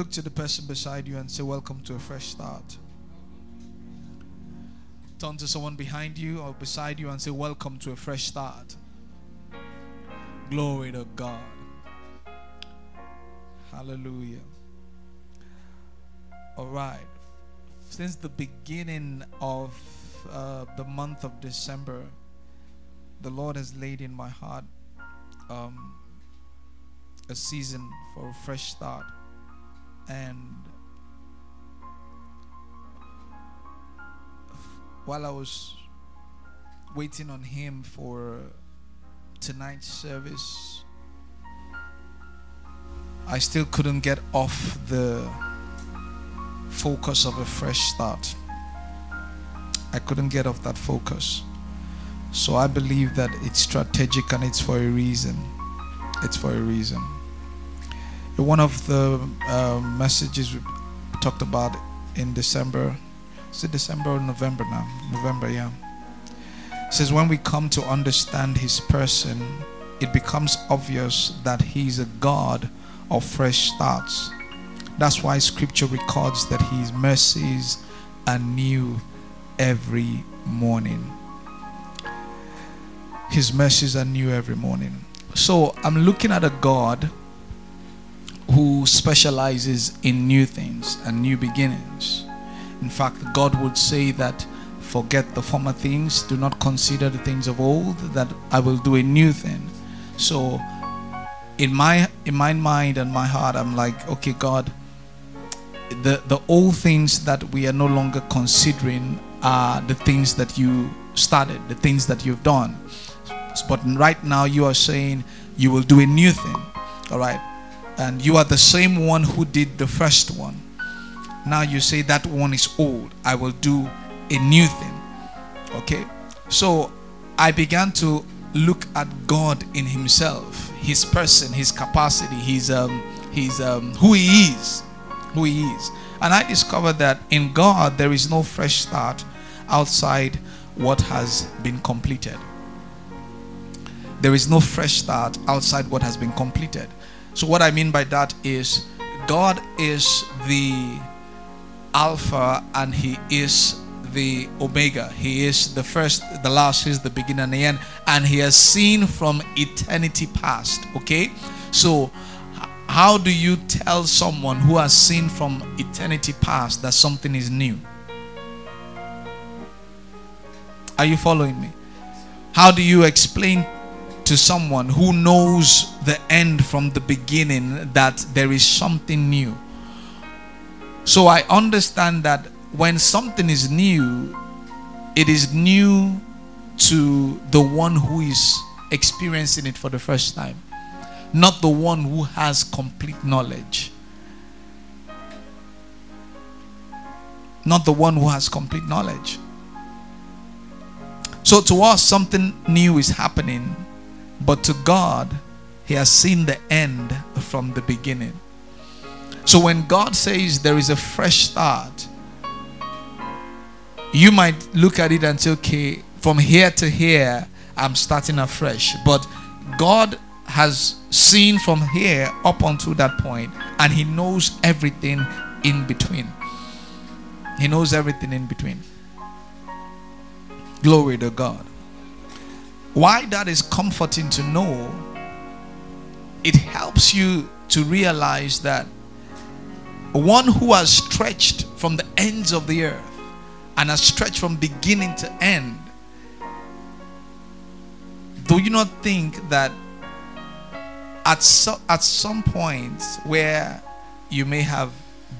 Look to the person beside you and say, Welcome to a fresh start. Turn to someone behind you or beside you and say, Welcome to a fresh start. Glory to God. Hallelujah. All right. Since the beginning of uh, the month of December, the Lord has laid in my heart um, a season for a fresh start and while I was waiting on him for tonight's service, I still couldn't get off the focus of a fresh start. I couldn't get off that focus. So I believe that it's strategic and it's for a reason. It's for a reason. One of the uh, messages we talked about in December, is it December or November now? November, yeah. It says, when we come to understand his person, it becomes obvious that he's a God of fresh starts. That's why scripture records that his mercies are new every morning. His mercies are new every morning. So I'm looking at a God who specializes in new things and new beginnings. In fact, God would say that forget the former things, do not consider the things of old, that I will do a new thing. So in my in my mind and my heart, I'm like, okay, God, the the old things that we are no longer considering are the things that you started, the things that you've done. But right now you are saying you will do a new thing. All right and you are the same one who did the first one. Now you say that one is old. I will do a new thing. Okay? So I began to look at God in Himself, His person, His capacity, His um, His um, who He is, who He is, and I discovered that in God there is no fresh start outside what has been completed. There is no fresh start outside what has been completed. So, what I mean by that is God is the Alpha and He is the Omega. He is the first, the last, He is the beginning and the end. And He has seen from eternity past. Okay? So, how do you tell someone who has seen from eternity past that something is new? Are you following me? How do you explain to someone who knows the end from the beginning that there is something new. So I understand that when something is new, it is new to the one who is experiencing it for the first time, not the one who has complete knowledge. Not the one who has complete knowledge. So to us, something new is happening but to God, He has seen the end from the beginning. So when God says there is a fresh start, you might look at it and say, okay, from here to here, I'm starting afresh. But God has seen from here up until that point, and He knows everything in between. He knows everything in between. Glory to God. Why that is comforting to know, it helps you to realize that one who has stretched from the ends of the earth and has stretched from beginning to end, do you not think that at, so, at some point where you may have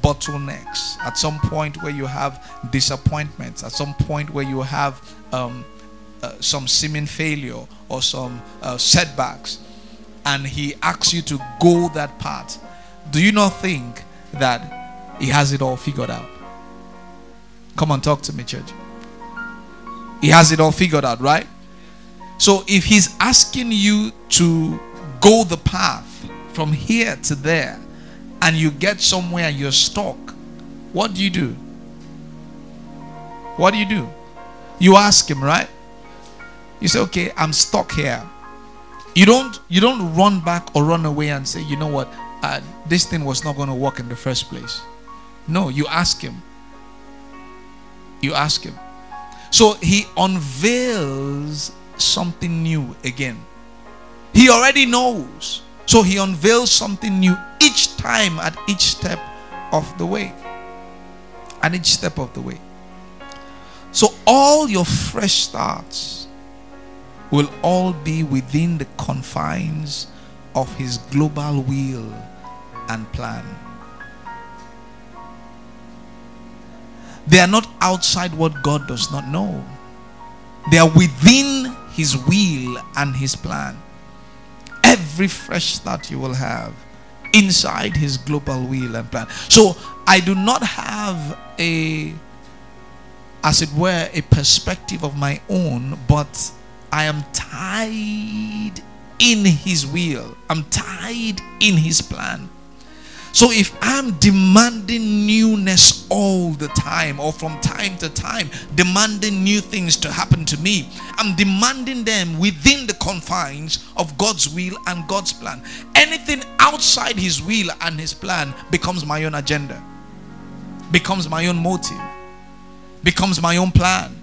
bottlenecks, at some point where you have disappointments, at some point where you have um, uh, some seeming failure or some uh, setbacks, and he asks you to go that path, do you not think that he has it all figured out? Come on, talk to me, church. He has it all figured out, right? So if he's asking you to go the path from here to there and you get somewhere and you're stuck, what do you do? What do you do? You ask him, right? You say, "Okay, I'm stuck here." You don't you don't run back or run away and say, "You know what? Uh, this thing was not going to work in the first place." No, you ask him. You ask him. So he unveils something new again. He already knows. So he unveils something new each time at each step of the way. At each step of the way. So all your fresh starts will all be within the confines of his global will and plan. They are not outside what God does not know. They are within his will and his plan. Every fresh start you will have inside his global will and plan. So I do not have a as it were a perspective of my own, but I am tied in his will. I'm tied in his plan. So if I'm demanding newness all the time or from time to time, demanding new things to happen to me, I'm demanding them within the confines of God's will and God's plan. Anything outside his will and his plan becomes my own agenda, becomes my own motive, becomes my own plan.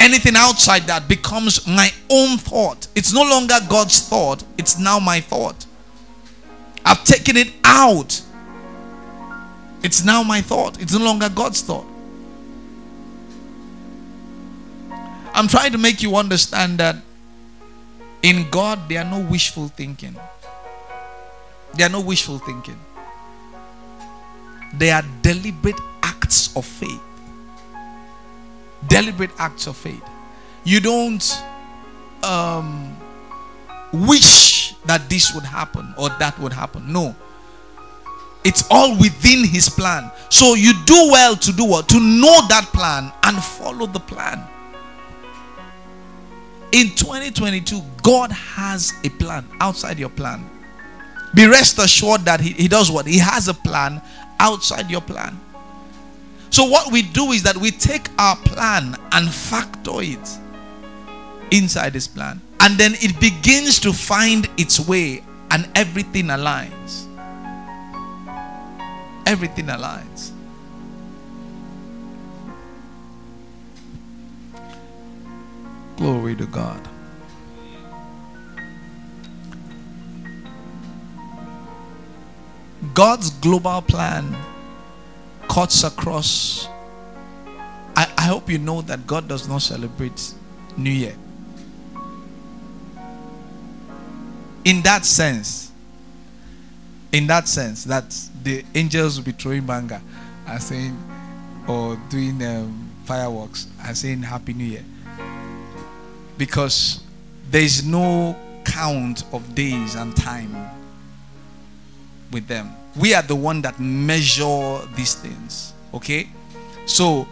Anything outside that becomes my own thought. It's no longer God's thought, it's now my thought. I've taken it out. It's now my thought. It's no longer God's thought. I'm trying to make you understand that in God there are no wishful thinking. There are no wishful thinking. They are deliberate acts of faith. Deliberate acts of faith. You don't um, wish that this would happen or that would happen. No. It's all within his plan. So you do well to do what? To know that plan and follow the plan. In 2022, God has a plan outside your plan. Be rest assured that he, he does what? He has a plan outside your plan. So, what we do is that we take our plan and factor it inside this plan. And then it begins to find its way, and everything aligns. Everything aligns. Glory to God. God's global plan cuts across. I, I hope you know that God does not celebrate New Year. In that sense, in that sense, that the angels will be throwing banga and saying, or doing um, fireworks and saying Happy New Year. Because there is no count of days and time with them. We are the one that measure these things. Okay? So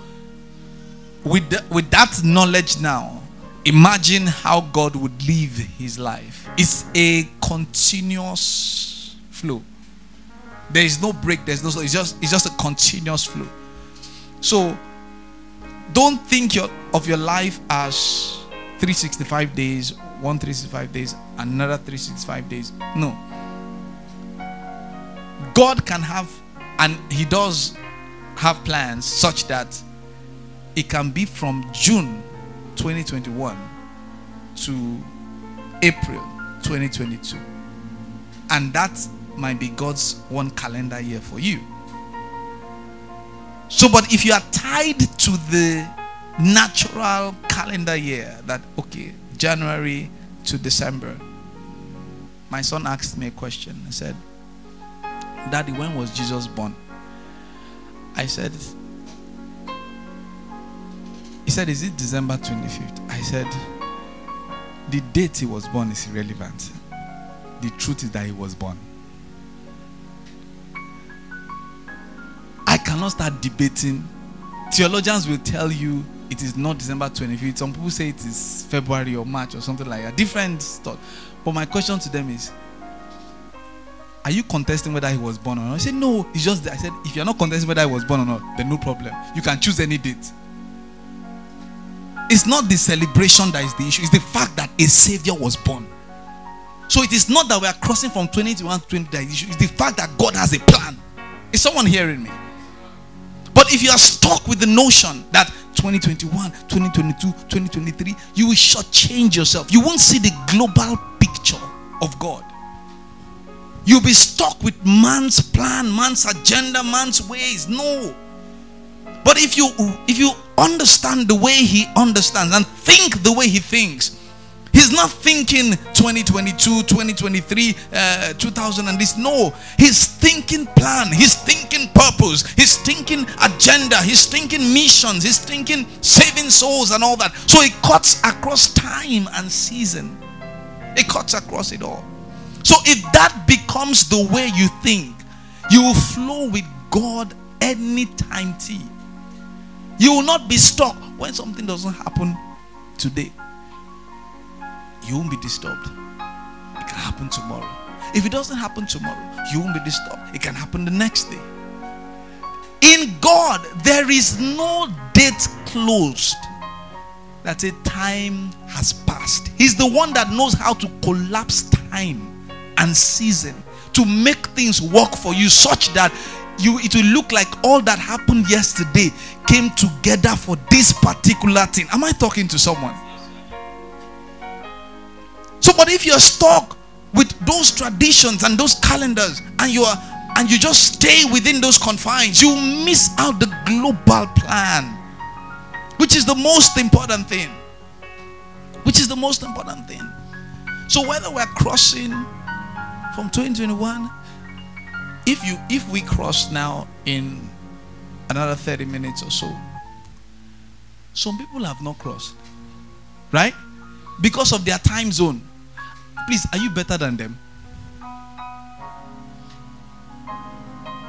with the, with that knowledge now, imagine how God would live his life. It's a continuous flow. There is no break, there's no it's just it's just a continuous flow. So don't think your, of your life as 365 days, one 365 days, another 365 days. No. God can have, and He does have plans such that it can be from June 2021 to April 2022. And that might be God's one calendar year for you. So, but if you are tied to the natural calendar year, that okay, January to December, my son asked me a question. I said, Daddy, when was Jesus born? I said, He said, Is it December 25th? I said, The date he was born is irrelevant. the truth is that he was born. I cannot start debating. Theologians will tell you it is not December 25th. Some people say it is February or March or something like that. Different stuff. But my question to them is Are you contesting whether he was born or not? I said, No, it's just that. I said, If you're not contesting whether he was born or not, then no problem. You can choose any date. It's not the celebration that is the issue, it's the fact that a Savior was born. So it is not that we are crossing from 2021 to 20 that is the issue, it's the fact that God has a plan. Is someone hearing me? But if you are stuck with the notion that 2021, 2022, 2023, you will shortchange yourself. You won't see the global picture of God. You'll be stuck with man's plan, man's agenda, man's ways. No. But if you if you understand the way he understands and think the way he thinks, He's not thinking 2022, 2023, uh, 2000 and this. No, he's thinking plan, he's thinking purpose, he's thinking agenda, he's thinking missions, he's thinking saving souls and all that. So it cuts across time and season, it cuts across it all. So if that becomes the way you think, you will flow with God anytime T. You will not be stuck when something doesn't happen today you won't be disturbed. It can happen tomorrow. If it doesn't happen tomorrow, you won't be disturbed. It can happen the next day. In God, there is no date closed that a time has passed. He's the one that knows how to collapse time and season to make things work for you such that you it will look like all that happened yesterday came together for this particular thing. Am I talking to someone? So, but if you're stuck with those traditions and those calendars and you are and you just stay within those confines, you miss out the global plan, which is the most important thing. Which is the most important thing. So whether we're crossing from 2021, if you if we cross now in another 30 minutes or so, some people have not crossed. Right? Because of their time zone. Please, are you better than them?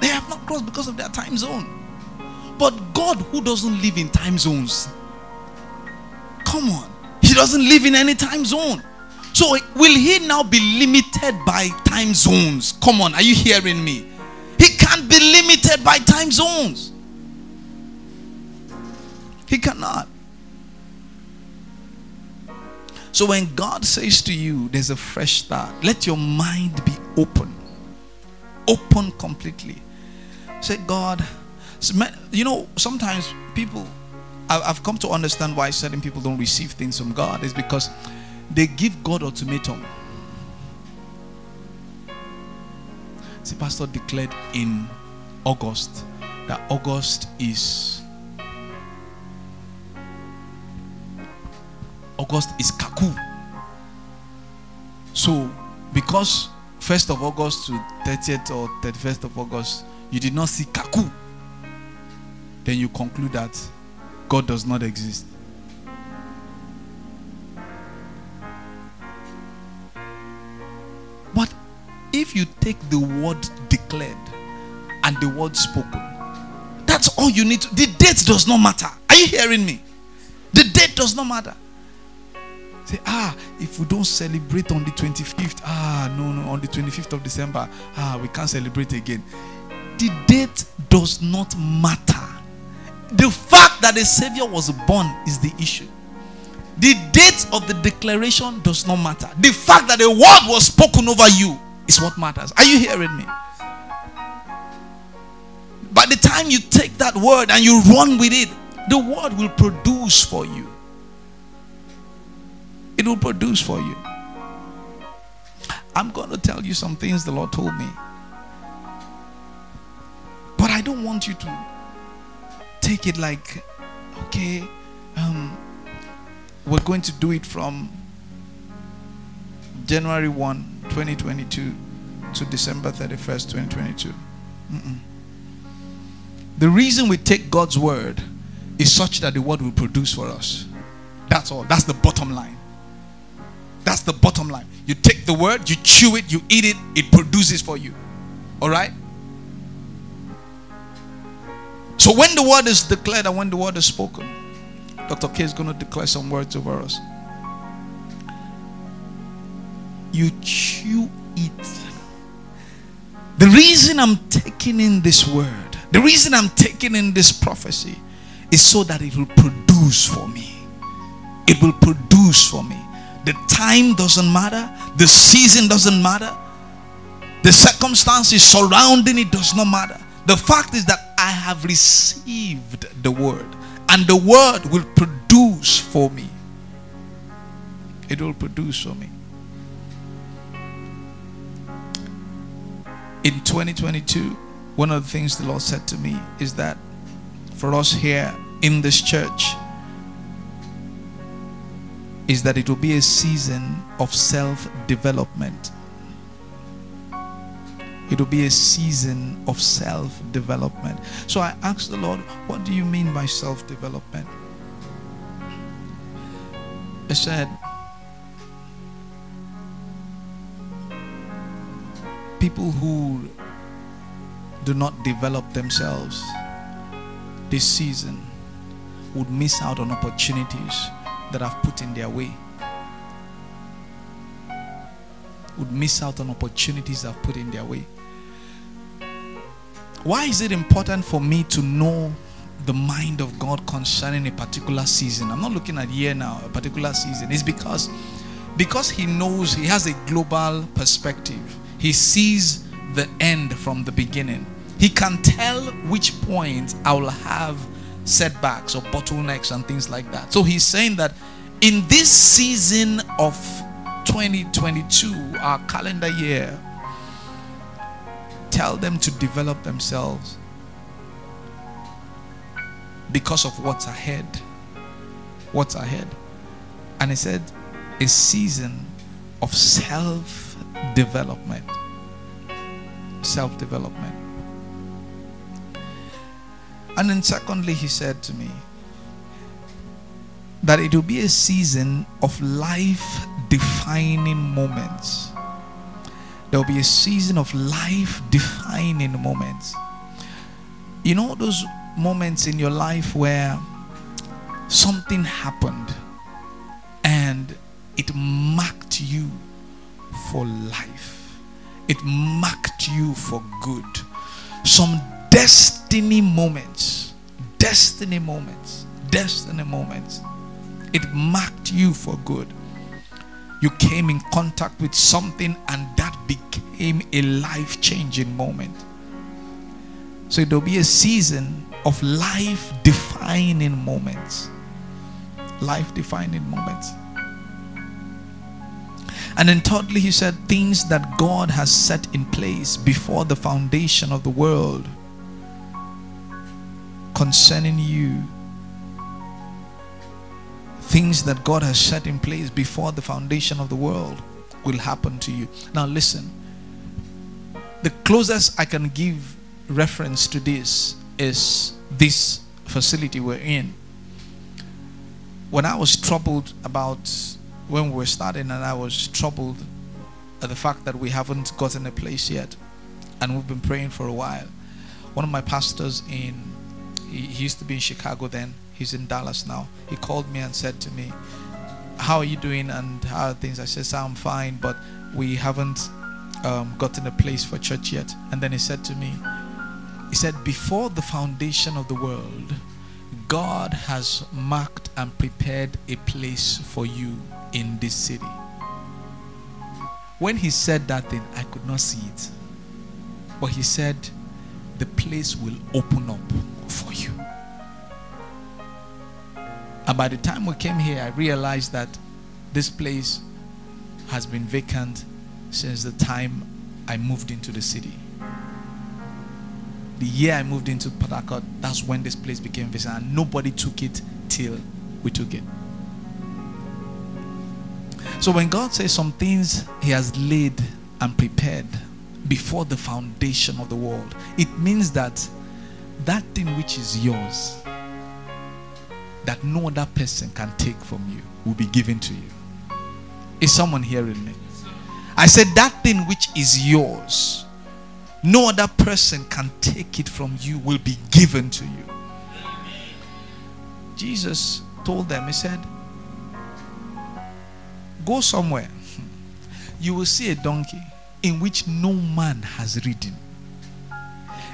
They have not crossed because of their time zone. But God, who doesn't live in time zones, come on, He doesn't live in any time zone. So, will He now be limited by time zones? Come on, are you hearing me? He can't be limited by time zones. He cannot. So when God says to you, there's a fresh start, let your mind be open. Open completely. Say, God, you know, sometimes people, I've come to understand why certain people don't receive things from God is because they give God ultimatum. See, Pastor declared in August that August is August is Kaku. So, because 1st of August to 30th or 31st of August, you did not see Kaku, then you conclude that God does not exist. If you take the word declared and the word spoken, that's all you need to. The date does not matter. Are you hearing me? The date does not matter. Say, ah, if we don't celebrate on the 25th, ah, no, no, on the 25th of December, ah, we can't celebrate again. The date does not matter. The fact that the Savior was born is the issue. The date of the declaration does not matter. The fact that the word was spoken over you is what matters. Are you hearing me? By the time you take that word and you run with it, the word will produce for you it will produce for you. I'm going to tell you some things the Lord told me. But I don't want you to take it like, okay, um, we're going to do it from January 1, 2022 to December 31st, 2022. Mm-mm. The reason we take God's word is such that the word will produce for us. That's all. That's the bottom line. That's the bottom line. You take the word, you chew it, you eat it, it produces for you. All right? So when the word is declared and when the word is spoken, Dr. K is going to declare some words over us. You chew it. The reason I'm taking in this word, the reason I'm taking in this prophecy is so that it will produce for me. It will produce for me. The time doesn't matter, the season doesn't matter, the circumstances surrounding it does not matter. The fact is that I have received the word, and the word will produce for me. It will produce for me. In 2022, one of the things the Lord said to me is that for us here in this church, is that it will be a season of self development. It will be a season of self development. So I asked the Lord, What do you mean by self development? I said, People who do not develop themselves this season would miss out on opportunities that I've put in their way would miss out on opportunities I've put in their way. Why is it important for me to know the mind of God concerning a particular season? I'm not looking at year now, a particular season. It's because because he knows he has a global perspective. He sees the end from the beginning. He can tell which point I will have setbacks or bottlenecks and things like that. So he's saying that in this season of 2022, our calendar year, tell them to develop themselves because of what's ahead. What's ahead. And he said, a season of self development. Self development. And then, secondly, he said to me that it will be a season of life defining moments. There will be a season of life defining moments. You know, those moments in your life where something happened and it marked you for life, it marked you for good. Some destiny moments, destiny moments, destiny moments. It marked you for good. You came in contact with something and that became a life changing moment. So there'll be a season of life defining moments. Life defining moments. And then, thirdly, he said, things that God has set in place before the foundation of the world concerning you. Things that God has set in place before the foundation of the world will happen to you. Now, listen. The closest I can give reference to this is this facility we're in. When I was troubled about when we were starting, and I was troubled at the fact that we haven't gotten a place yet, and we've been praying for a while. One of my pastors in he, used to be in Chicago then. He's in Dallas now. He called me and said to me, How are you doing and how are things? I said, I'm fine, but we haven't um, gotten a place for church yet. And then he said to me, He said, Before the foundation of the world, God has marked and prepared a place for you in this city. When he said that thing, I could not see it. But he said, The place will open up for you. And by the time we came here, I realized that this place has been vacant since the time I moved into the city. The year I moved into Harcourt, that's when this place became vacant, and nobody took it till we took it. So when God says some things He has laid and prepared before the foundation of the world, it means that that thing which is yours, that no other person can take from you, will be given to you. Is someone hearing me? I said, That thing which is yours, no other person can take it from you, will be given to you. Jesus told them, He said, Go somewhere. You will see a donkey in which no man has ridden.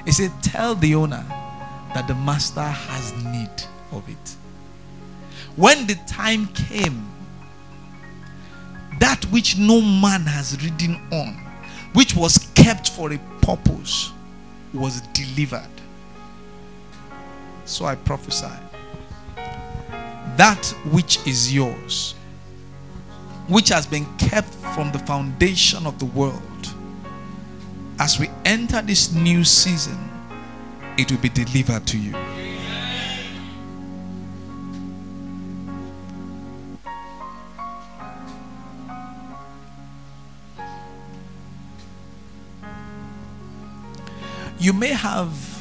He said, Tell the owner that the master has need of it. When the time came, that which no man has ridden on, which was kept for a purpose, was delivered. So I prophesy that which is yours, which has been kept from the foundation of the world, as we enter this new season, it will be delivered to you. You may have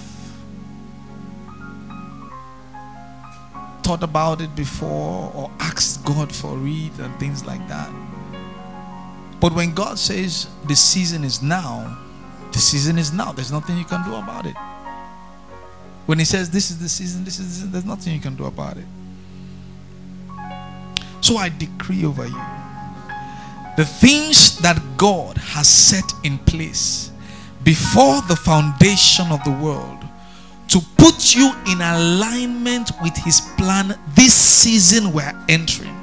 thought about it before or asked God for it and things like that. But when God says the season is now, the season is now. There's nothing you can do about it. When He says this is the season, this is the season, there's nothing you can do about it. So I decree over you the things that God has set in place before the foundation of the world to put you in alignment with his plan this season we're entering.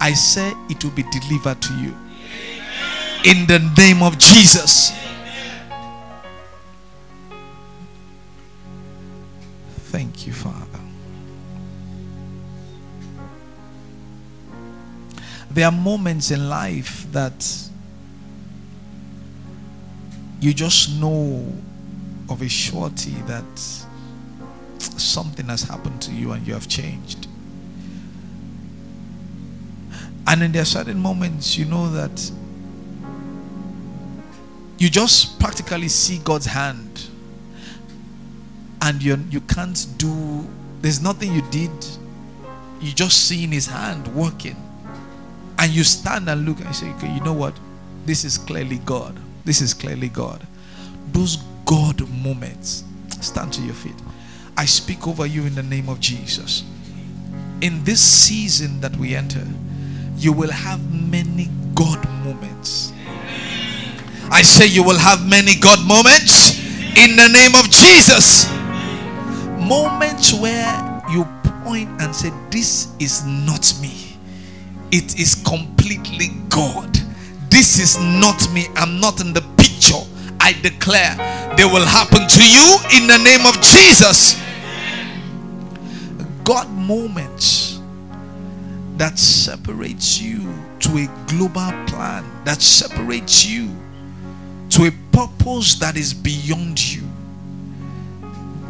I say it will be delivered to you. In the name of jesus. Thank you father. There are moments in life that you just know of a surety that something has happened to you and you have changed. And in there are certain moments you know that you just practically see God's hand and you you can't do there's nothing you did you just see in his hand working and you stand and look and say okay you know what this is clearly God this is clearly God. Those God moments. Stand to your feet. I speak over you in the name of Jesus. In this season that we enter, you will have many God moments. I say you will have many God moments in the name of Jesus. Moments where you point and say, This is not me, it is completely God. This is not me. I'm not in the picture. I declare they will happen to you in the name of Jesus. God moments that separates you to a global plan, that separates you to a purpose that is beyond you.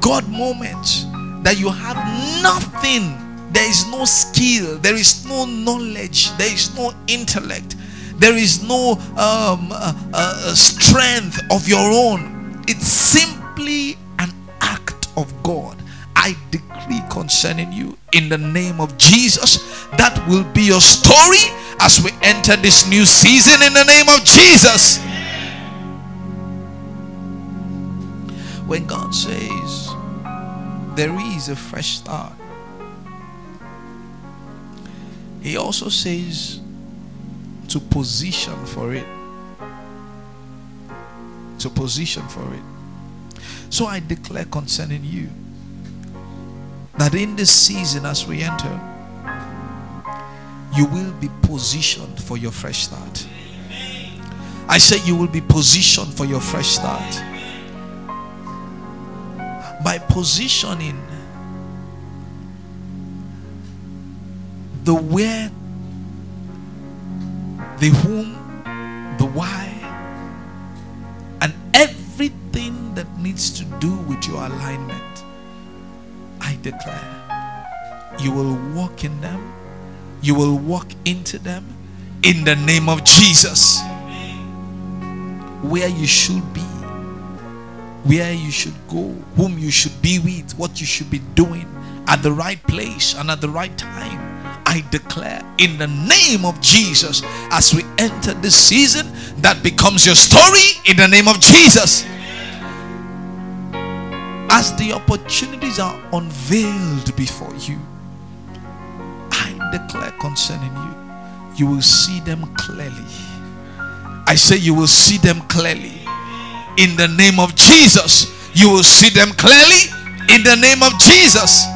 God moments that you have nothing, there is no skill, there is no knowledge, there is no intellect, there is no um, uh, uh, strength of your own. It's simply an act of God. I decree concerning you in the name of Jesus that will be your story as we enter this new season in the name of Jesus. When God says there is a fresh start, He also says to position for it. To position for it. So I declare concerning you that in this season as we enter, you will be positioned for your fresh start. I say you will be positioned for your fresh start. By positioning the where the whom, the why, and everything that needs to do with your alignment. Declare you will walk in them, you will walk into them in the name of Jesus. Where you should be, where you should go, whom you should be with, what you should be doing at the right place and at the right time I declare in the name of Jesus as we enter this season, that becomes your story in the name of Jesus. As the opportunities are unveiled before you, I declare concerning you, you will see them clearly. I say, you will see them clearly. In the name of Jesus, you will see them clearly. In the name of Jesus.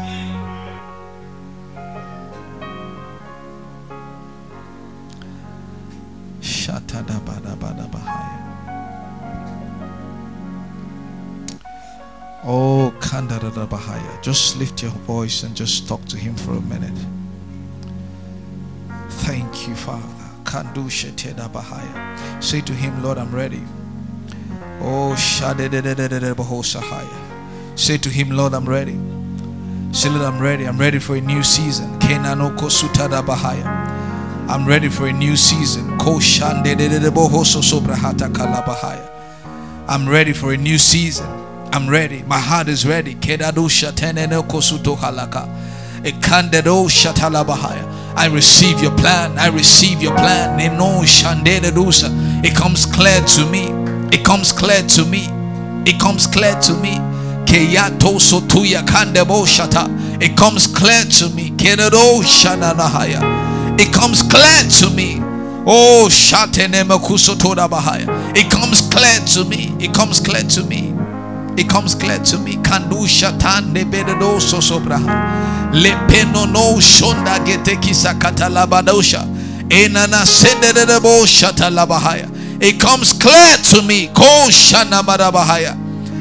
Oh, Kandada Bahaya. Just lift your voice and just talk to him for a minute. Thank you, Father. Kandusha Teda Bahaya. Say to him, Lord, I'm ready. Oh, Shadedededededebahosahaya. Say to him, Lord, I'm ready. Say, Lord, I'm ready. I'm ready for a new season. Kenanoko Sutada Bahaya. I'm ready for a new season. Ko Shandedededebohoso Sobrahata Kalabahaya. I'm ready for a new season. I'm ready. My heart is ready. I receive your plan. I receive your plan. It comes clear to me. It comes clear to me. It comes clear to me. It comes clear to me. It comes clear to me. Oh. It comes clear to me. It comes clear to me. It comes clear to me. Kandu shatan de bededo so sobraha. Le peno no shonda gete kisakata labadosha. Enana sende de bo shata labahaya. It comes clear to me. Ko shana marabahaya.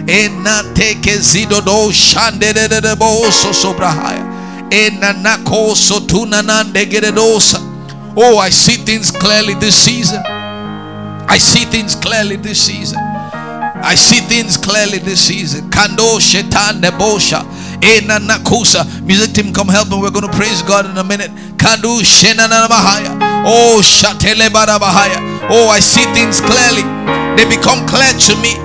Ena teke zido do shande de bo so sobrahaya. Enana ko sotuna nande geredosa. Oh, I see things clearly this season. I see things clearly this season. I see things clearly this season. Kando shetan nebosha. Ena nakusa. Music team, come help me. We're going to praise God in a minute. Kandu shenana mahaya. Oh shatele barabahaya. Oh, I see things clearly. They become clear to me.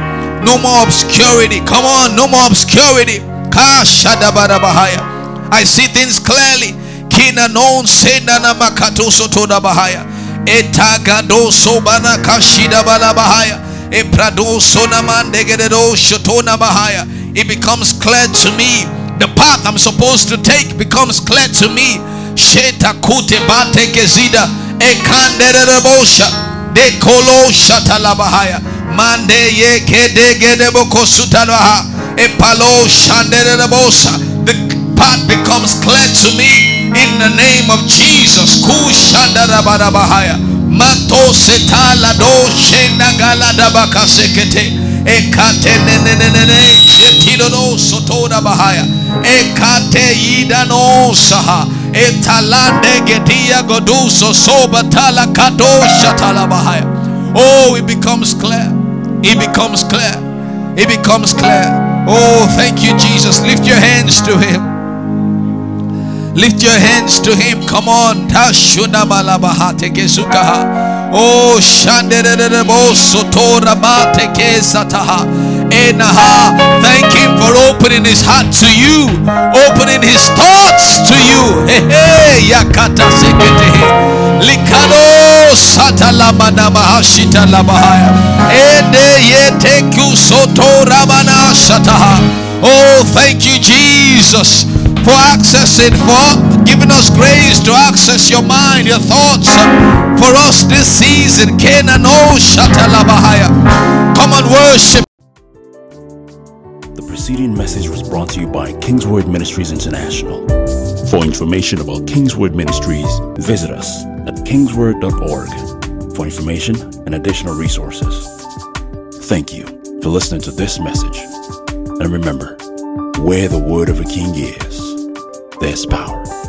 No more obscurity. Come on, no more obscurity. Ka shadabarabahaya. I see things clearly. Kina non senana makato sotoda bahaya. Etagado sobana kashida balabahaya. It becomes clear to me. The path I'm supposed to take becomes clear to me. The path becomes clear to me in the name of Jesus. Mato setala do shena gala da bakasekete ekate ne ne ne ne ne jetilo no sotoda bahaya ekate yida no saha etalande gedia goduso soba tala kato shatala bahaya oh it becomes clear. It becomes clear. It becomes clear. Oh thank you Jesus. Lift your hands to him Lift your hands to him. Come on. Oh. Enaha. Thank him for opening his heart to you, opening his thoughts to you. Hey, yakata seketehe. Likado satalamana mahashita labahaya. Ende yeteku sotora mana shataha. Oh, thank you, Jesus for accessing, for giving us grace to access your mind, your thoughts for us this season. Kenano oh, Shatalabahaya. Come and worship. The preceding message was brought to you by Kingsword Ministries International. For information about Kingsword Ministries, visit us at kingsword.org for information and additional resources. Thank you for listening to this message. And remember, where the word of a king is, there's power.